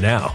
now.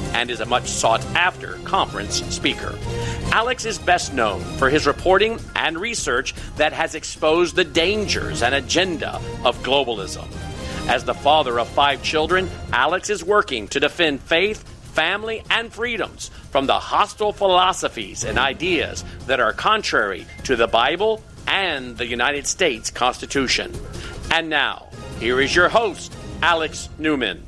and is a much sought after conference speaker. Alex is best known for his reporting and research that has exposed the dangers and agenda of globalism. As the father of five children, Alex is working to defend faith, family, and freedoms from the hostile philosophies and ideas that are contrary to the Bible and the United States Constitution. And now, here is your host, Alex Newman.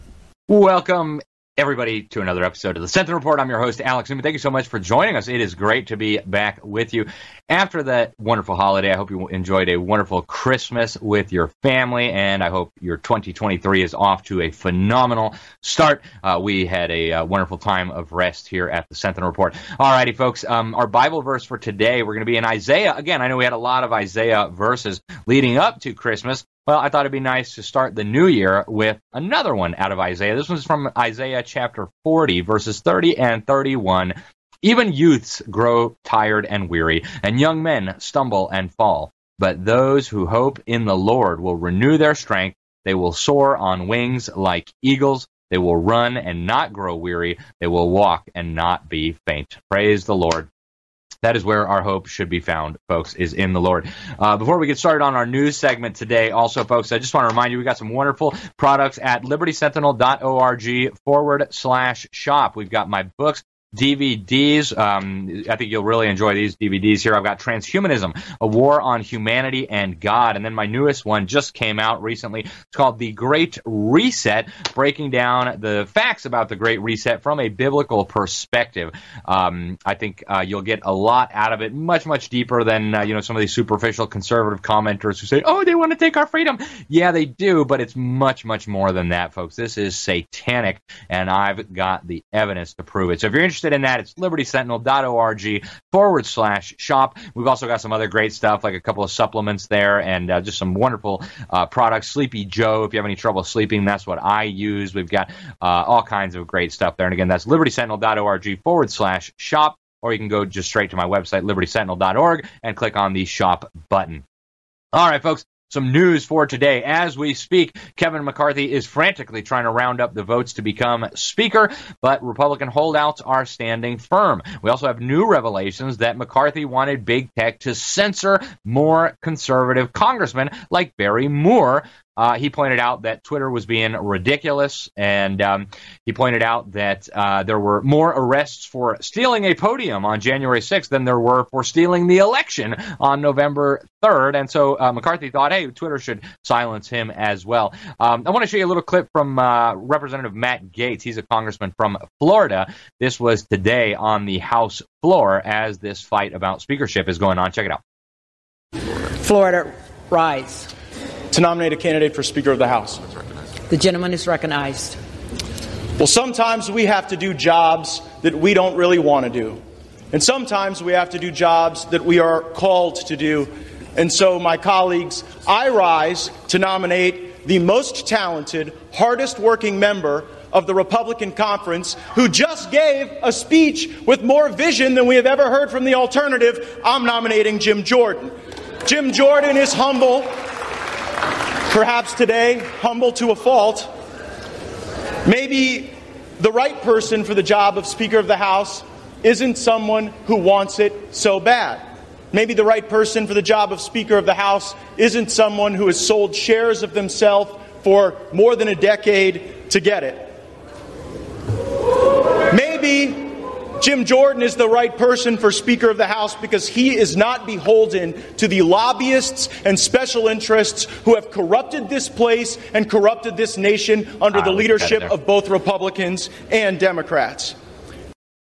Welcome, everybody, to another episode of the Sentinel Report. I'm your host, Alex Newman. Thank you so much for joining us. It is great to be back with you. After that wonderful holiday, I hope you enjoyed a wonderful Christmas with your family, and I hope your 2023 is off to a phenomenal start. Uh, we had a uh, wonderful time of rest here at the Sentinel Report. All righty, folks, um, our Bible verse for today, we're going to be in Isaiah. Again, I know we had a lot of Isaiah verses leading up to Christmas. Well, I thought it'd be nice to start the new year with another one out of Isaiah. This one's from Isaiah chapter 40, verses 30 and 31. Even youths grow tired and weary, and young men stumble and fall. But those who hope in the Lord will renew their strength. They will soar on wings like eagles. They will run and not grow weary. They will walk and not be faint. Praise the Lord. That is where our hope should be found, folks, is in the Lord. Uh, before we get started on our news segment today, also, folks, I just want to remind you we got some wonderful products at libertysentinel.org forward slash shop. We've got my books, DVDs. Um, I think you'll really enjoy these DVDs here. I've got Transhumanism, A War on Humanity and God. And then my newest one just came out recently. It's called The Great Reset, breaking down the facts about the Great Reset from a biblical perspective. Um, I think uh, you'll get a lot out of it, much, much deeper than, uh, you know, some of these superficial conservative commenters who say, oh, they want to take our freedom. Yeah, they do, but it's much, much more than that, folks. This is satanic, and I've got the evidence to prove it. So if you're interested, interested in that, it's libertysentinel.org forward slash shop. We've also got some other great stuff, like a couple of supplements there and uh, just some wonderful uh, products. Sleepy Joe, if you have any trouble sleeping, that's what I use. We've got uh, all kinds of great stuff there. And again, that's libertysentinel.org forward slash shop, or you can go just straight to my website, libertysentinel.org, and click on the shop button. All right, folks some news for today. As we speak, Kevin McCarthy is frantically trying to round up the votes to become Speaker, but Republican holdouts are standing firm. We also have new revelations that McCarthy wanted big tech to censor more conservative congressmen like Barry Moore, uh, he pointed out that Twitter was being ridiculous, and um, he pointed out that uh, there were more arrests for stealing a podium on January 6th than there were for stealing the election on November 3rd. And so uh, McCarthy thought, hey, Twitter should silence him as well. Um, I want to show you a little clip from uh, Representative Matt Gaetz. He's a congressman from Florida. This was today on the House floor as this fight about speakership is going on. Check it out. Florida, rise to nominate a candidate for Speaker of the House. The gentleman is recognized. Well, sometimes we have to do jobs that we don't really want to do. And sometimes we have to do jobs that we are called to do. And so, my colleagues, I rise to nominate the most talented, hardest working member of the Republican conference who just gave a speech with more vision than we have ever heard from the alternative. I'm nominating Jim Jordan. Jim Jordan is humble. Perhaps today, humble to a fault, maybe the right person for the job of Speaker of the House isn't someone who wants it so bad. Maybe the right person for the job of Speaker of the House isn't someone who has sold shares of themselves for more than a decade to get it. Maybe Jim Jordan is the right person for Speaker of the House because he is not beholden to the lobbyists and special interests who have corrupted this place and corrupted this nation under the leadership of both Republicans and Democrats.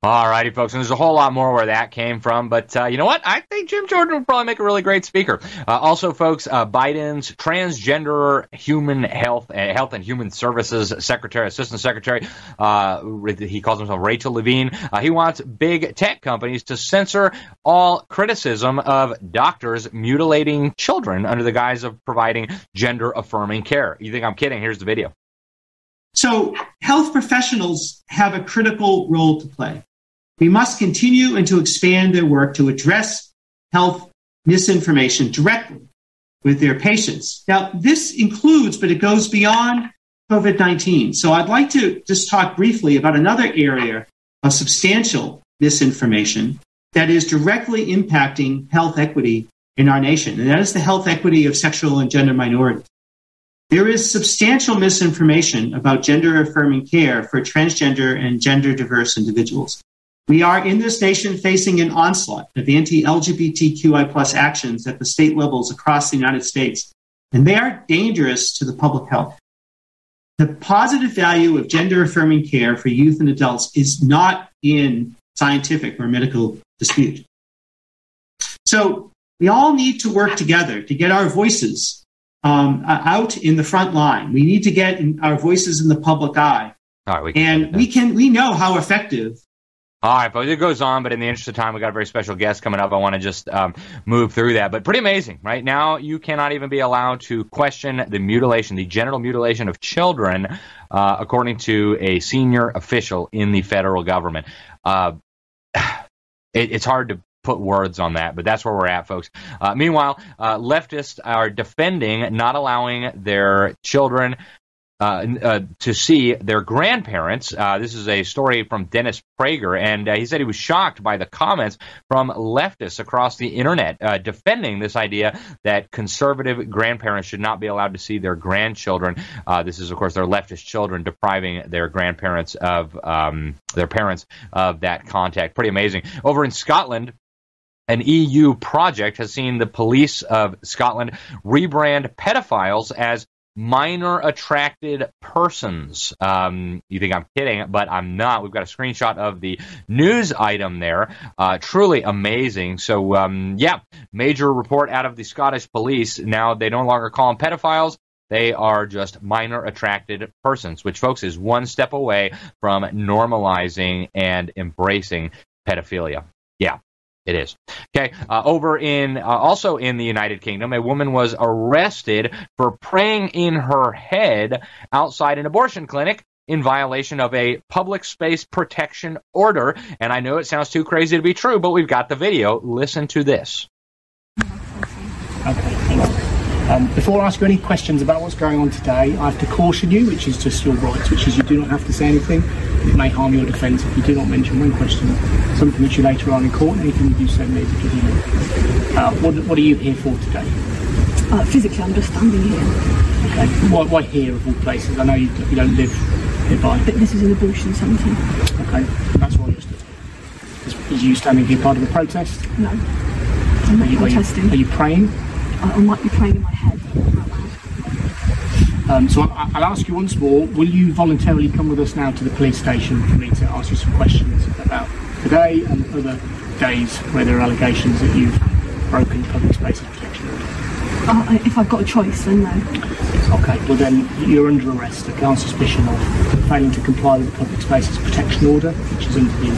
All righty, folks, and there's a whole lot more where that came from, but uh, you know what? I think Jim Jordan would probably make a really great speaker. Uh, also, folks, uh, Biden's transgender human health, uh, health and human services secretary, assistant secretary, uh, he calls himself Rachel Levine. Uh, he wants big tech companies to censor all criticism of doctors mutilating children under the guise of providing gender affirming care. You think I'm kidding? Here's the video. So, health professionals have a critical role to play. We must continue and to expand their work to address health misinformation directly with their patients. Now, this includes, but it goes beyond COVID 19. So I'd like to just talk briefly about another area of substantial misinformation that is directly impacting health equity in our nation, and that is the health equity of sexual and gender minorities. There is substantial misinformation about gender affirming care for transgender and gender diverse individuals. We are in this nation facing an onslaught of anti LGBTQI plus actions at the state levels across the United States, and they are dangerous to the public health. The positive value of gender affirming care for youth and adults is not in scientific or medical dispute. So we all need to work together to get our voices um, out in the front line. We need to get our voices in the public eye. we and we can we know how effective all right, folks, it goes on, but in the interest of time, we got a very special guest coming up. I want to just um, move through that. But pretty amazing, right? Now, you cannot even be allowed to question the mutilation, the genital mutilation of children, uh, according to a senior official in the federal government. Uh, it, it's hard to put words on that, but that's where we're at, folks. Uh, meanwhile, uh, leftists are defending not allowing their children uh, uh, to see their grandparents. Uh, this is a story from Dennis Prager, and uh, he said he was shocked by the comments from leftists across the internet uh, defending this idea that conservative grandparents should not be allowed to see their grandchildren. Uh, this is, of course, their leftist children depriving their grandparents of um, their parents of that contact. Pretty amazing. Over in Scotland, an EU project has seen the police of Scotland rebrand pedophiles as minor attracted persons. Um, you think I'm kidding, but I'm not. We've got a screenshot of the news item there. Uh, truly amazing. So, um, yeah, major report out of the Scottish police. Now they no longer call them pedophiles. They are just minor attracted persons, which, folks, is one step away from normalizing and embracing pedophilia. Yeah, it is. Okay. Uh, over in, uh, also in the United Kingdom, a woman was arrested for praying in her head outside an abortion clinic in violation of a public space protection order. And I know it sounds too crazy to be true, but we've got the video. Listen to this. Okay. Um, before I ask you any questions about what's going on today, I have to caution you, which is just your rights, which is you do not have to say anything. It may harm your defence if you do not mention one question, something which you later on in court, anything that you do so may be given uh, what, what are you here for today? Uh, physically, I'm just standing here. Okay. Why, why here of all places? I know you, you don't live nearby. But this is an abortion centre. Okay, that's why you're stood. Is, is you standing here part of the protest? No. I'm not are you, protesting. Are you, are you praying? I, I might be praying in my head um, so I, I'll ask you once more, will you voluntarily come with us now to the police station for me to ask you some questions about today and other days where there are allegations that you've broken public spaces protection order? Uh, if I've got a choice, then no. Okay, well then you're under arrest okay, on suspicion of failing to comply with the Public Spaces Protection Order, which is under the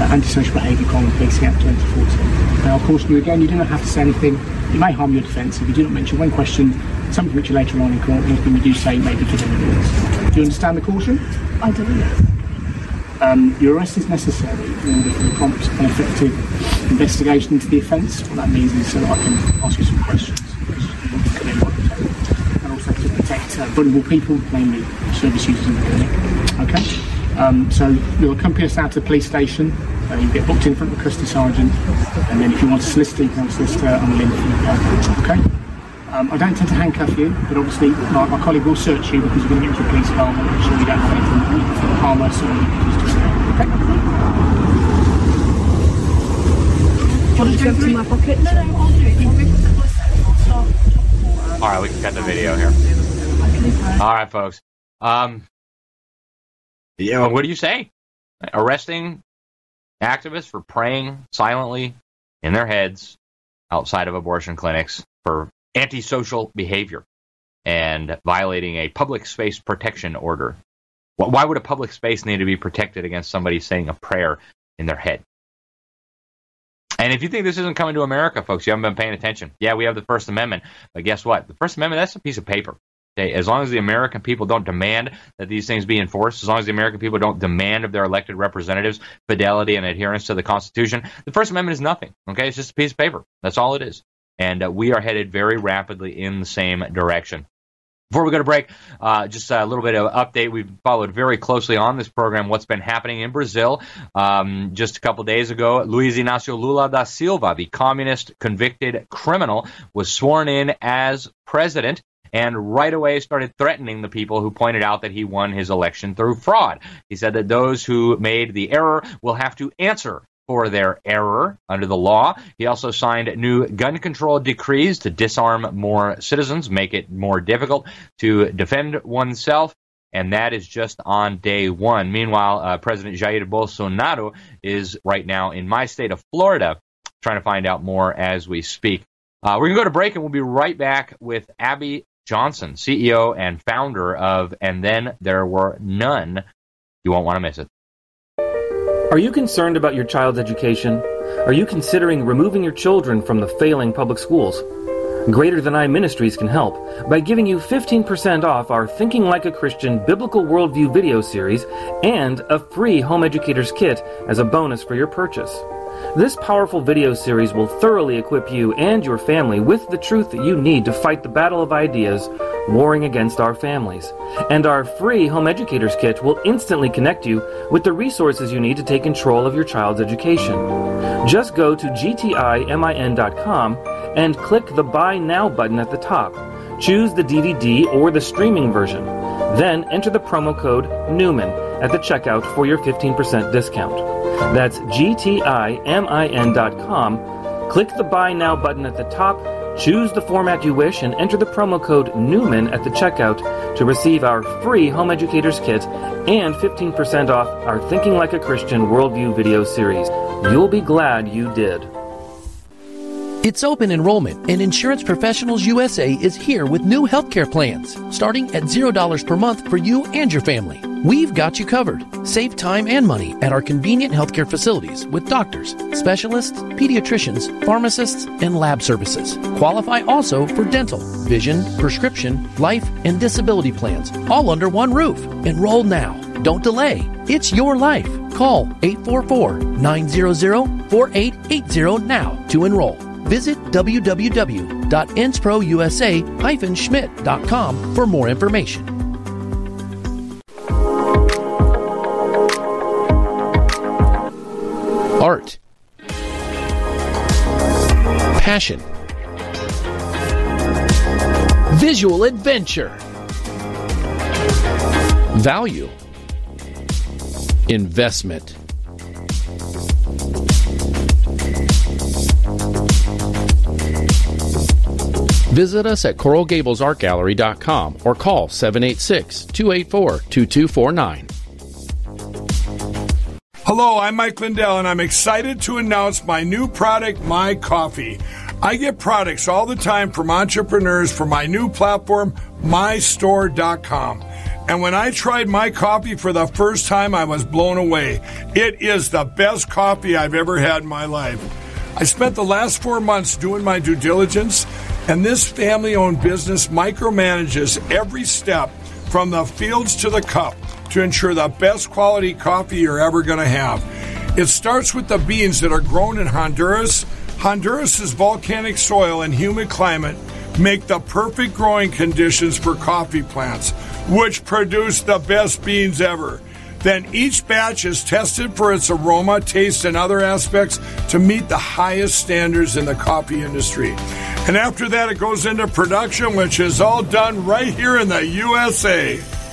Antisocial Behaviour Crime Policing Act 2014. Now, of course, you again, you do not have to say anything. It may harm your defence if you do not mention one question, something which you later on in court, anything you do say may be given evidence. Do you understand the caution? I do, yes. Um, your arrest is necessary in order for a prompt and effective investigation into the offence. What that means is so that I can ask you some questions and also to protect uh, vulnerable people, mainly service users in the clinic. Okay? Um, so you'll accompany us out to the police station. Uh, you get booked in front of a custody sergeant, and then if you want to solicitor, you can solicitor on the link Okay? Um, I don't tend to handcuff you, but obviously my, my colleague will search you because we're going to get into a police car and make sure you don't have anything that harm us or you can use to Technically. Do you want to empty my pocket? No, no, I'll do it. You want me to put myself? I'll start. All right, we can cut the video here. All right, folks. Um, you know, what do you say? Arresting activists for praying silently in their heads outside of abortion clinics for antisocial behavior and violating a public space protection order. Why would a public space need to be protected against somebody saying a prayer in their head? And if you think this isn't coming to America, folks, you haven't been paying attention. Yeah, we have the First Amendment, but guess what? The First Amendment, that's a piece of paper. As long as the American people don't demand that these things be enforced, as long as the American people don't demand of their elected representatives fidelity and adherence to the Constitution, the First Amendment is nothing. Okay, it's just a piece of paper. That's all it is. And uh, we are headed very rapidly in the same direction. Before we go to break, uh, just a little bit of update. We've followed very closely on this program what's been happening in Brazil. Um, just a couple days ago, Luiz Inácio Lula da Silva, the communist convicted criminal, was sworn in as president and right away started threatening the people who pointed out that he won his election through fraud. He said that those who made the error will have to answer for their error under the law. He also signed new gun control decrees to disarm more citizens, make it more difficult to defend oneself. And that is just on day one. Meanwhile, uh, President Jair Bolsonaro is right now in my state of Florida trying to find out more as we speak. Uh, we're going to go to break and we'll be right back with Abby Johnson, CEO and founder of And Then There Were None. You won't want to miss it. Are you concerned about your child's education? Are you considering removing your children from the failing public schools? Greater Than I Ministries can help by giving you 15% off our Thinking Like a Christian Biblical Worldview video series and a free Home Educator's Kit as a bonus for your purchase. This powerful video series will thoroughly equip you and your family with the truth that you need to fight the battle of ideas warring against our families. And our free Home Educators Kit will instantly connect you with the resources you need to take control of your child's education. Just go to gtimin.com and click the Buy Now button at the top. Choose the DVD or the streaming version. Then enter the promo code Newman at the checkout for your 15% discount. That's gtimin.com. Click the Buy Now button at the top Choose the format you wish and enter the promo code Newman at the checkout to receive our free Home Educators Kit and 15% off our Thinking Like a Christian Worldview video series. You'll be glad you did. It's open enrollment, and Insurance Professionals USA is here with new healthcare plans, starting at $0 per month for you and your family. We've got you covered. Save time and money at our convenient healthcare facilities with doctors, specialists, pediatricians, pharmacists, and lab services. Qualify also for dental, vision, prescription, life, and disability plans, all under one roof. Enroll now. Don't delay. It's your life. Call 844 900 4880 now to enroll. Visit www.insprousa-schmidt.com for more information. Art. Passion. Visual adventure. Value. Investment. Visit us at coralgablesartgallery.com or call 786 284 2249. Hello, I'm Mike Lindell, and I'm excited to announce my new product, My Coffee. I get products all the time from entrepreneurs for my new platform, mystore.com. And when I tried my coffee for the first time, I was blown away. It is the best coffee I've ever had in my life. I spent the last four months doing my due diligence, and this family owned business micromanages every step from the fields to the cup to ensure the best quality coffee you're ever going to have. It starts with the beans that are grown in Honduras. Honduras's volcanic soil and humid climate make the perfect growing conditions for coffee plants, which produce the best beans ever. Then each batch is tested for its aroma, taste, and other aspects to meet the highest standards in the coffee industry. And after that, it goes into production, which is all done right here in the USA.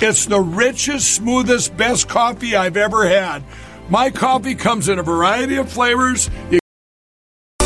It's the richest, smoothest, best coffee I've ever had. My coffee comes in a variety of flavors. You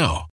now.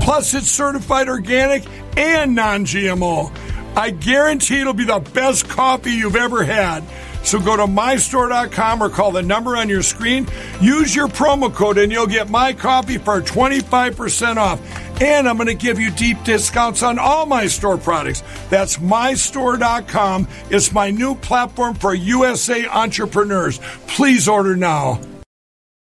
plus it's certified organic and non GMO. I guarantee it'll be the best coffee you've ever had. So go to mystore.com or call the number on your screen. Use your promo code and you'll get my coffee for 25% off. And I'm going to give you deep discounts on all my store products. That's mystore.com. It's my new platform for USA entrepreneurs. Please order now.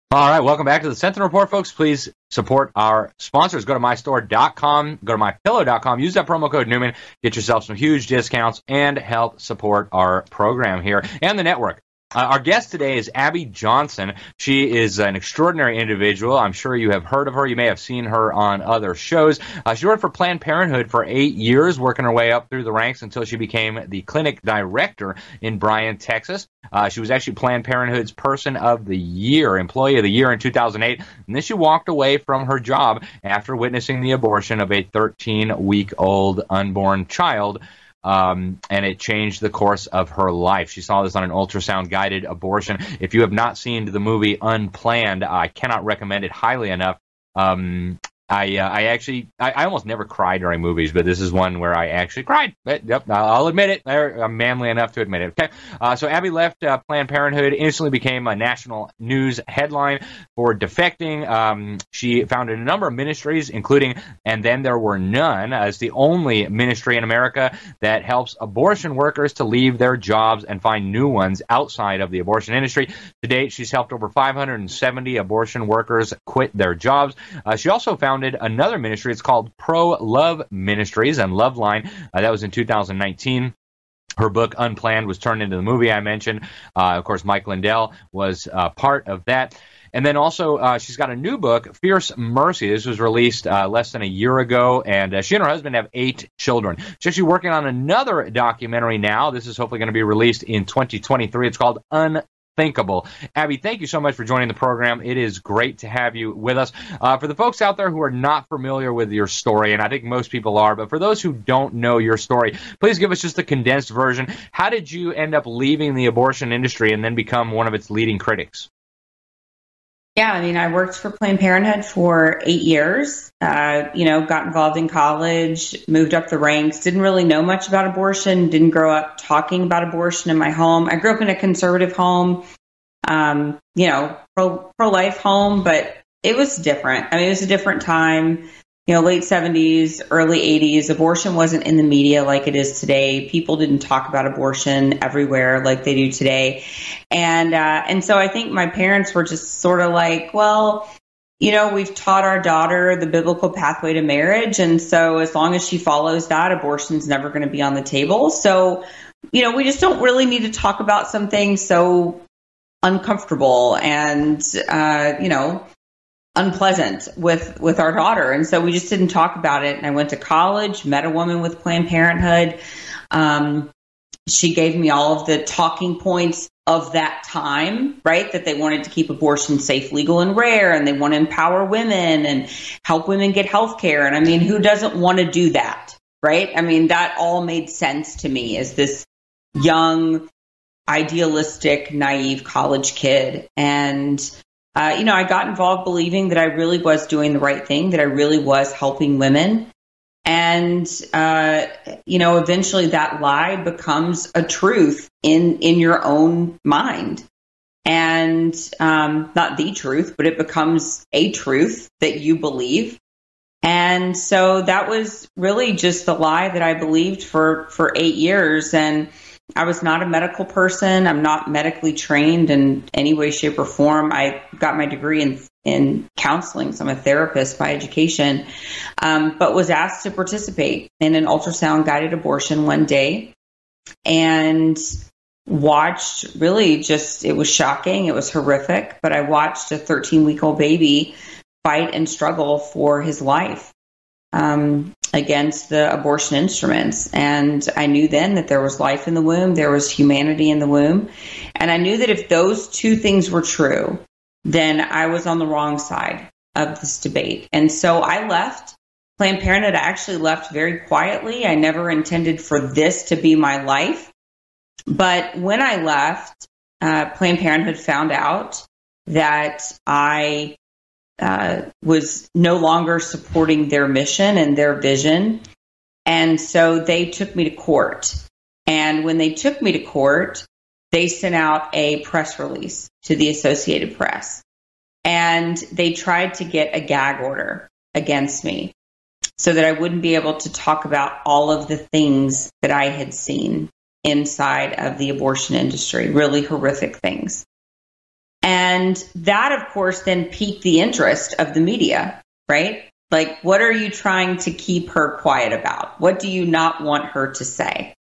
All right, welcome back to the Sentinel Report, folks. Please support our sponsors. Go to mystore.com, go to mypillow.com, use that promo code Newman, get yourself some huge discounts, and help support our program here and the network. Uh, our guest today is Abby Johnson. She is an extraordinary individual. I'm sure you have heard of her. You may have seen her on other shows. Uh, she worked for Planned Parenthood for eight years, working her way up through the ranks until she became the clinic director in Bryan, Texas. Uh, she was actually Planned Parenthood's Person of the Year, Employee of the Year in 2008. And then she walked away from her job after witnessing the abortion of a 13 week old unborn child um, and it changed the course of her life. She saw this on an ultrasound guided abortion. If you have not seen the movie Unplanned, I cannot recommend it highly enough. Um, I uh, I actually I, I, almost never cry during movies, but this is one where I actually cried. But, yep, I'll admit it. I'm manly enough to admit it. Okay, uh, so Abby left uh, Planned Parenthood, instantly became a national news headline for defecting. Um, she founded a number of ministries, including and then there were none, as the only ministry in America that helps abortion workers to leave their jobs and find new ones outside of the abortion industry. To date, she's helped over 570 abortion workers quit their jobs. Uh, she also found founded another ministry. It's called Pro Love Ministries and Loveline. Uh, that was in 2019. Her book Unplanned was turned into the movie I mentioned. Uh, of course, Mike Lindell was uh, part of that. And then also, uh, she's got a new book, Fierce Mercy. This was released uh, less than a year ago, and uh, she and her husband have eight children. She's actually working on another documentary now. This is hopefully going to be released in 2023. It's called Un thinkable. Abby, thank you so much for joining the program. It is great to have you with us. Uh, for the folks out there who are not familiar with your story, and I think most people are, but for those who don't know your story, please give us just a condensed version. How did you end up leaving the abortion industry and then become one of its leading critics? Yeah, I mean, I worked for Planned Parenthood for eight years. Uh, you know, got involved in college, moved up the ranks, didn't really know much about abortion, didn't grow up talking about abortion in my home. I grew up in a conservative home, um, you know, pro pro life home, but it was different. I mean, it was a different time you know, late 70s, early 80s, abortion wasn't in the media like it is today. People didn't talk about abortion everywhere like they do today. And, uh, and so I think my parents were just sort of like, well, you know, we've taught our daughter the biblical pathway to marriage. And so as long as she follows that, abortion's never going to be on the table. So, you know, we just don't really need to talk about something so uncomfortable and, uh, you know, unpleasant with with our daughter. And so we just didn't talk about it. And i went to college met a woman with planned parenthood. Um, she gave me all of the talking points of that time right that they wanted to keep abortion safe legal and rare and they want to empower women and help women get health care and i mean who doesn't want to do that right? I mean that all made sense to me as this young idealistic naive college kid. And uh, you know, I got involved believing that I really was doing the right thing, that I really was helping women. And, uh, you know, eventually that lie becomes a truth in, in your own mind. And um, not the truth, but it becomes a truth that you believe. And so that was really just the lie that I believed for, for eight years. And, I was not a medical person. I'm not medically trained in any way, shape, or form. I got my degree in in counseling, so I'm a therapist by education, um, but was asked to participate in an ultrasound guided abortion one day, and watched really just it was shocking. It was horrific, but I watched a 13 week old baby fight and struggle for his life. Um, against the abortion instruments. And I knew then that there was life in the womb, there was humanity in the womb. And I knew that if those two things were true, then I was on the wrong side of this debate. And so I left. Planned Parenthood I actually left very quietly. I never intended for this to be my life. But when I left, uh, Planned Parenthood found out that I uh, was no longer supporting their mission and their vision. And so they took me to court. And when they took me to court, they sent out a press release to the Associated Press. And they tried to get a gag order against me so that I wouldn't be able to talk about all of the things that I had seen inside of the abortion industry, really horrific things. And that, of course, then piqued the interest of the media, right? Like, what are you trying to keep her quiet about? What do you not want her to say?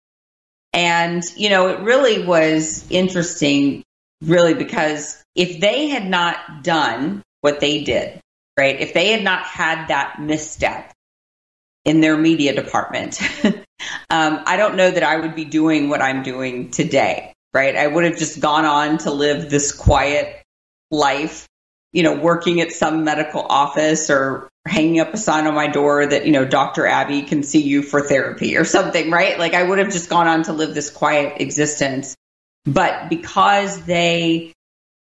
And, you know, it really was interesting, really, because if they had not done what they did, right? If they had not had that misstep in their media department, um, I don't know that I would be doing what I'm doing today right? I would have just gone on to live this quiet life, you know, working at some medical office or hanging up a sign on my door that, you know, Dr. Abby can see you for therapy or something, right? Like I would have just gone on to live this quiet existence. But because they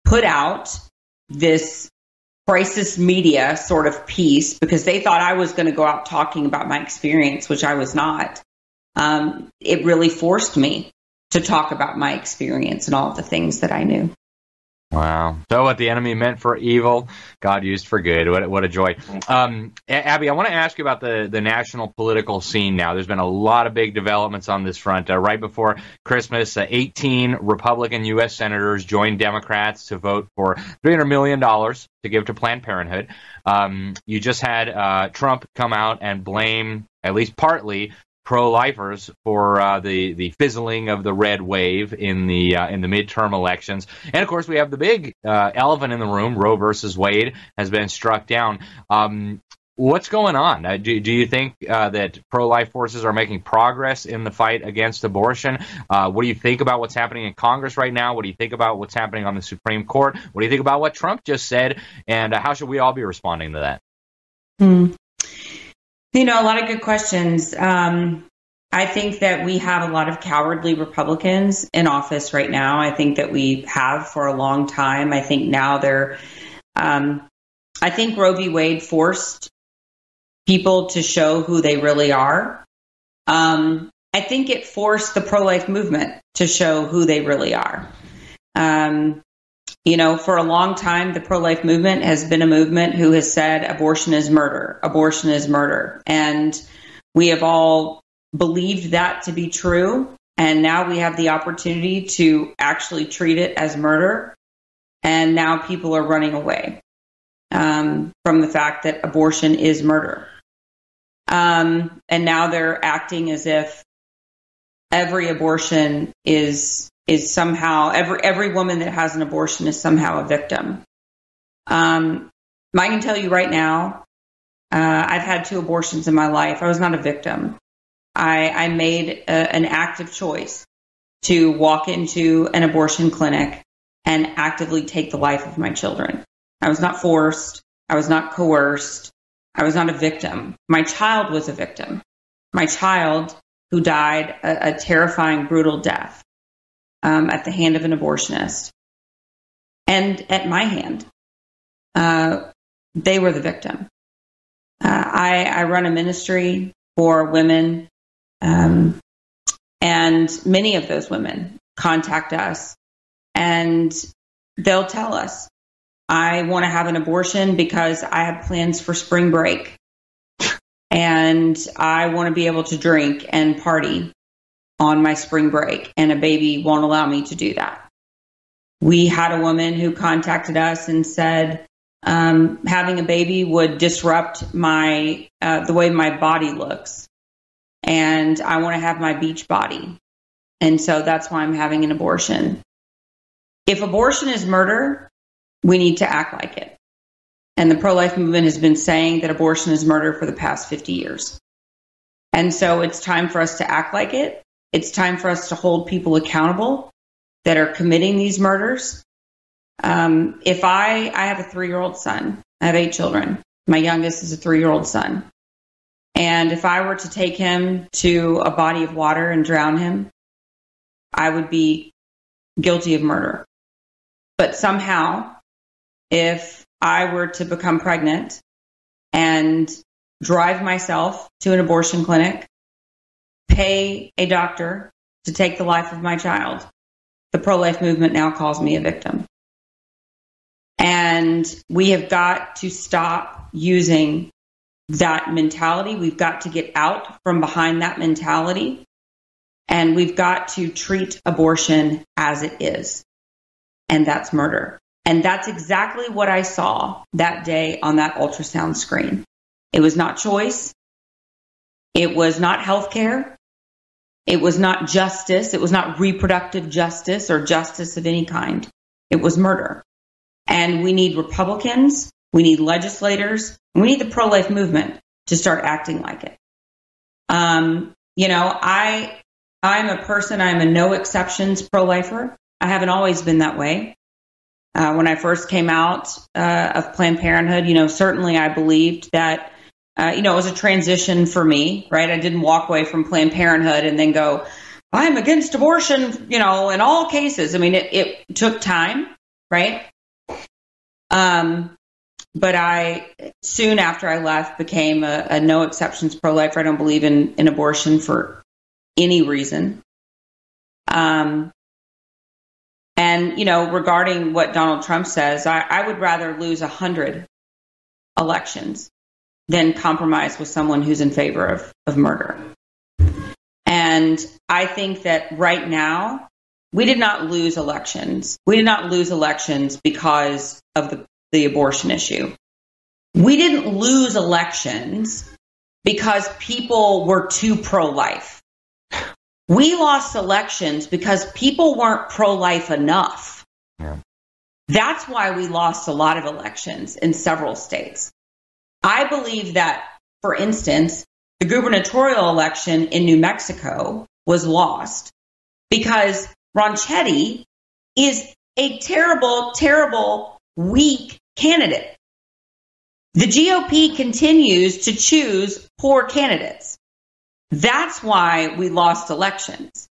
put out this crisis media sort of piece because they thought I was going to go out talking about my experience, which I was not. Um, it really forced me to talk about my experience and all the things that I knew. Wow. So what the enemy meant for evil, God used for good. What, what a joy. Um, Abby, I want to ask you about the, the national political scene now. There's been a lot of big developments on this front. Uh, right before Christmas, uh, 18 Republican U.S. senators joined Democrats to vote for $300 million to give to Planned Parenthood. Um, you just had uh, Trump come out and blame, at least partly, pro-lifers for uh, the the fizzling of the red wave in the uh, in the midterm elections, and of course we have the big uh, elephant in the room: Roe versus Wade has been struck down. Um, what's going on? Uh, do, do you think uh, that pro-life forces are making progress in the fight against abortion? Uh, what do you think about what's happening in Congress right now? What do you think about what's happening on the Supreme Court? What do you think about what Trump just said? And how should we all be responding to that? Hmm. You know, a lot of good questions. Um, I think that we have a lot of cowardly Republicans in office right now. I think that we have for a long time. I think now they're, um, I think Roe v. Wade forced people to show who they really are. Um, I think it forced the pro life movement to show who they really are. Um, you know, for a long time, the pro life movement has been a movement who has said abortion is murder, abortion is murder. And we have all believed that to be true. And now we have the opportunity to actually treat it as murder. And now people are running away um, from the fact that abortion is murder. Um, and now they're acting as if every abortion is is somehow every every woman that has an abortion is somehow a victim. Um, I can tell you right now, uh, I've had two abortions in my life. I was not a victim. I, I made a, an active choice to walk into an abortion clinic and actively take the life of my children. I was not forced. I was not coerced. I was not a victim. My child was a victim. My child who died a, a terrifying, brutal death um, at the hand of an abortionist and at my hand. Uh, they were the victim. Uh, I, I, run a ministry for women, um, and many of those women contact us and they'll tell us, I want to have an abortion because I have plans for spring break and I want to be able to drink and party on my spring break, and a baby won't allow me to do that. We had a woman who contacted us and said um, having a baby would disrupt my uh, the way my body looks, and I want to have my beach body, and so that's why I'm having an abortion. If abortion is murder, we need to act like it. And the pro life movement has been saying that abortion is murder for the past 50 years. And so it's time for us to act like it. It's time for us to hold people accountable that are committing these murders. Um, if I, I have a three year old son, I have eight children. My youngest is a three year old son. And if I were to take him to a body of water and drown him, I would be guilty of murder. But somehow, if I were to become pregnant and drive myself to an abortion clinic pay a doctor to take the life of my child, the pro life movement now calls me a victim. And we have got to stop using that mentality. We've got to get out from behind that mentality. And we've got to treat abortion as it is. And that's murder. And that's exactly what I saw that day on that ultrasound screen. It was not choice. It was not health care. It was not justice. It was not reproductive justice or justice of any kind. It was murder. And we need Republicans, we need legislators, we need the pro life movement to start acting like it. Um, you know, I I'm a person, I'm a no exceptions pro lifer. I haven't always been that way. Uh, when I first came out uh, of Planned Parenthood, you know, certainly I believed that uh, you know, it was a transition for me, right? I didn't walk away from Planned Parenthood and then go, I'm against abortion, you know, in all cases. I mean, it, it took time, right? Um, but I soon after I left became a, a no exceptions pro lifer. I don't believe in, in abortion for any reason. Um, and you know, regarding what Donald Trump says, I, I would rather lose a hundred elections than compromise with someone who's in favor of, of murder. And I think that right now, we did not lose elections. We did not lose elections because of the, the abortion issue. We didn't lose elections because people were too pro life. We lost elections because people weren't pro life enough. Yeah. That's why we lost a lot of elections in several states. I believe that, for instance, the gubernatorial election in New Mexico was lost because Ronchetti is a terrible, terrible, weak candidate. The GOP continues to choose poor candidates. That's why we lost elections.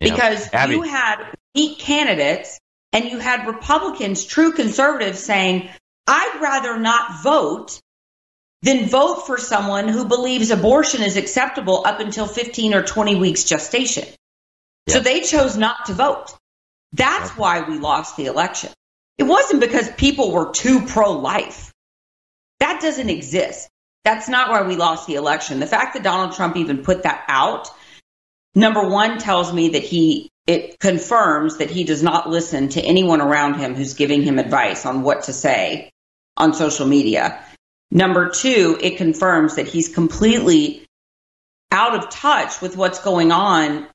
Because you had weak candidates and you had Republicans, true conservatives saying, I'd rather not vote than vote for someone who believes abortion is acceptable up until 15 or 20 weeks gestation. So they chose not to vote. That's why we lost the election. It wasn't because people were too pro life. That doesn't exist. That's not why we lost the election. The fact that Donald Trump even put that out, number one, tells me that he, it confirms that he does not listen to anyone around him who's giving him advice on what to say on social media. Number two, it confirms that he's completely out of touch with what's going on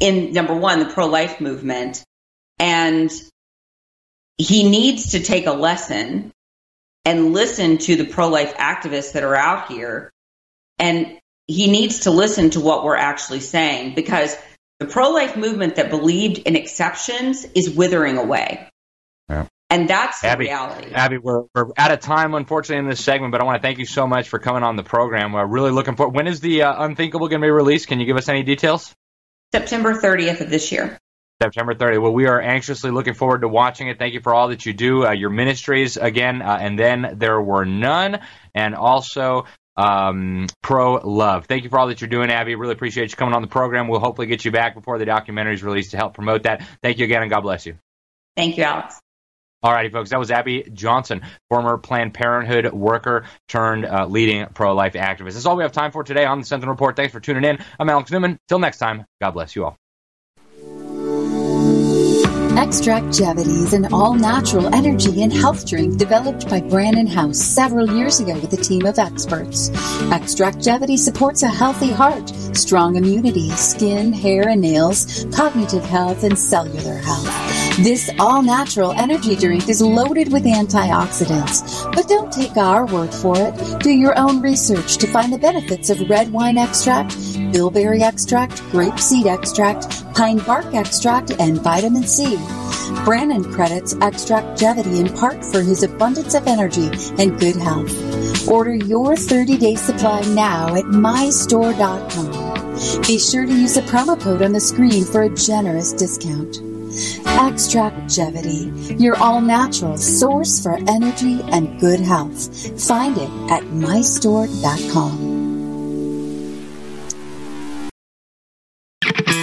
in number one, the pro life movement. And he needs to take a lesson and listen to the pro life activists that are out here. And he needs to listen to what we're actually saying because the pro life movement that believed in exceptions is withering away. Yeah. And that's the Abby, reality. Abby, we're, we're out of time, unfortunately, in this segment, but I want to thank you so much for coming on the program. We're really looking forward. When is the uh, Unthinkable going to be released? Can you give us any details? September 30th of this year. September 30th. Well, we are anxiously looking forward to watching it. Thank you for all that you do, uh, your ministries again, uh, and then there were none, and also um, pro love. Thank you for all that you're doing, Abby. Really appreciate you coming on the program. We'll hopefully get you back before the documentary is released to help promote that. Thank you again, and God bless you. Thank you, Alex. All righty, folks. That was Abby Johnson, former Planned Parenthood worker turned uh, leading pro life activist. That's all we have time for today on the Sentinel Report. Thanks for tuning in. I'm Alex Newman. Till next time, God bless you all. Extractgevity is an all natural energy and health drink developed by Brannon Howse several years ago with a team of experts. Extractgevity supports a healthy heart, strong immunity, skin, hair, and nails, cognitive health, and cellular health. This all natural energy drink is loaded with antioxidants. But don't take our word for it. Do your own research to find the benefits of red wine extract, bilberry extract, grape seed extract, pine bark extract, and vitamin C. Brannon credits Extractgevity in part for his abundance of energy and good health. Order your 30 day supply now at mystore.com. Be sure to use the promo code on the screen for a generous discount. Extractgevity, your all natural source for energy and good health. Find it at mystore.com.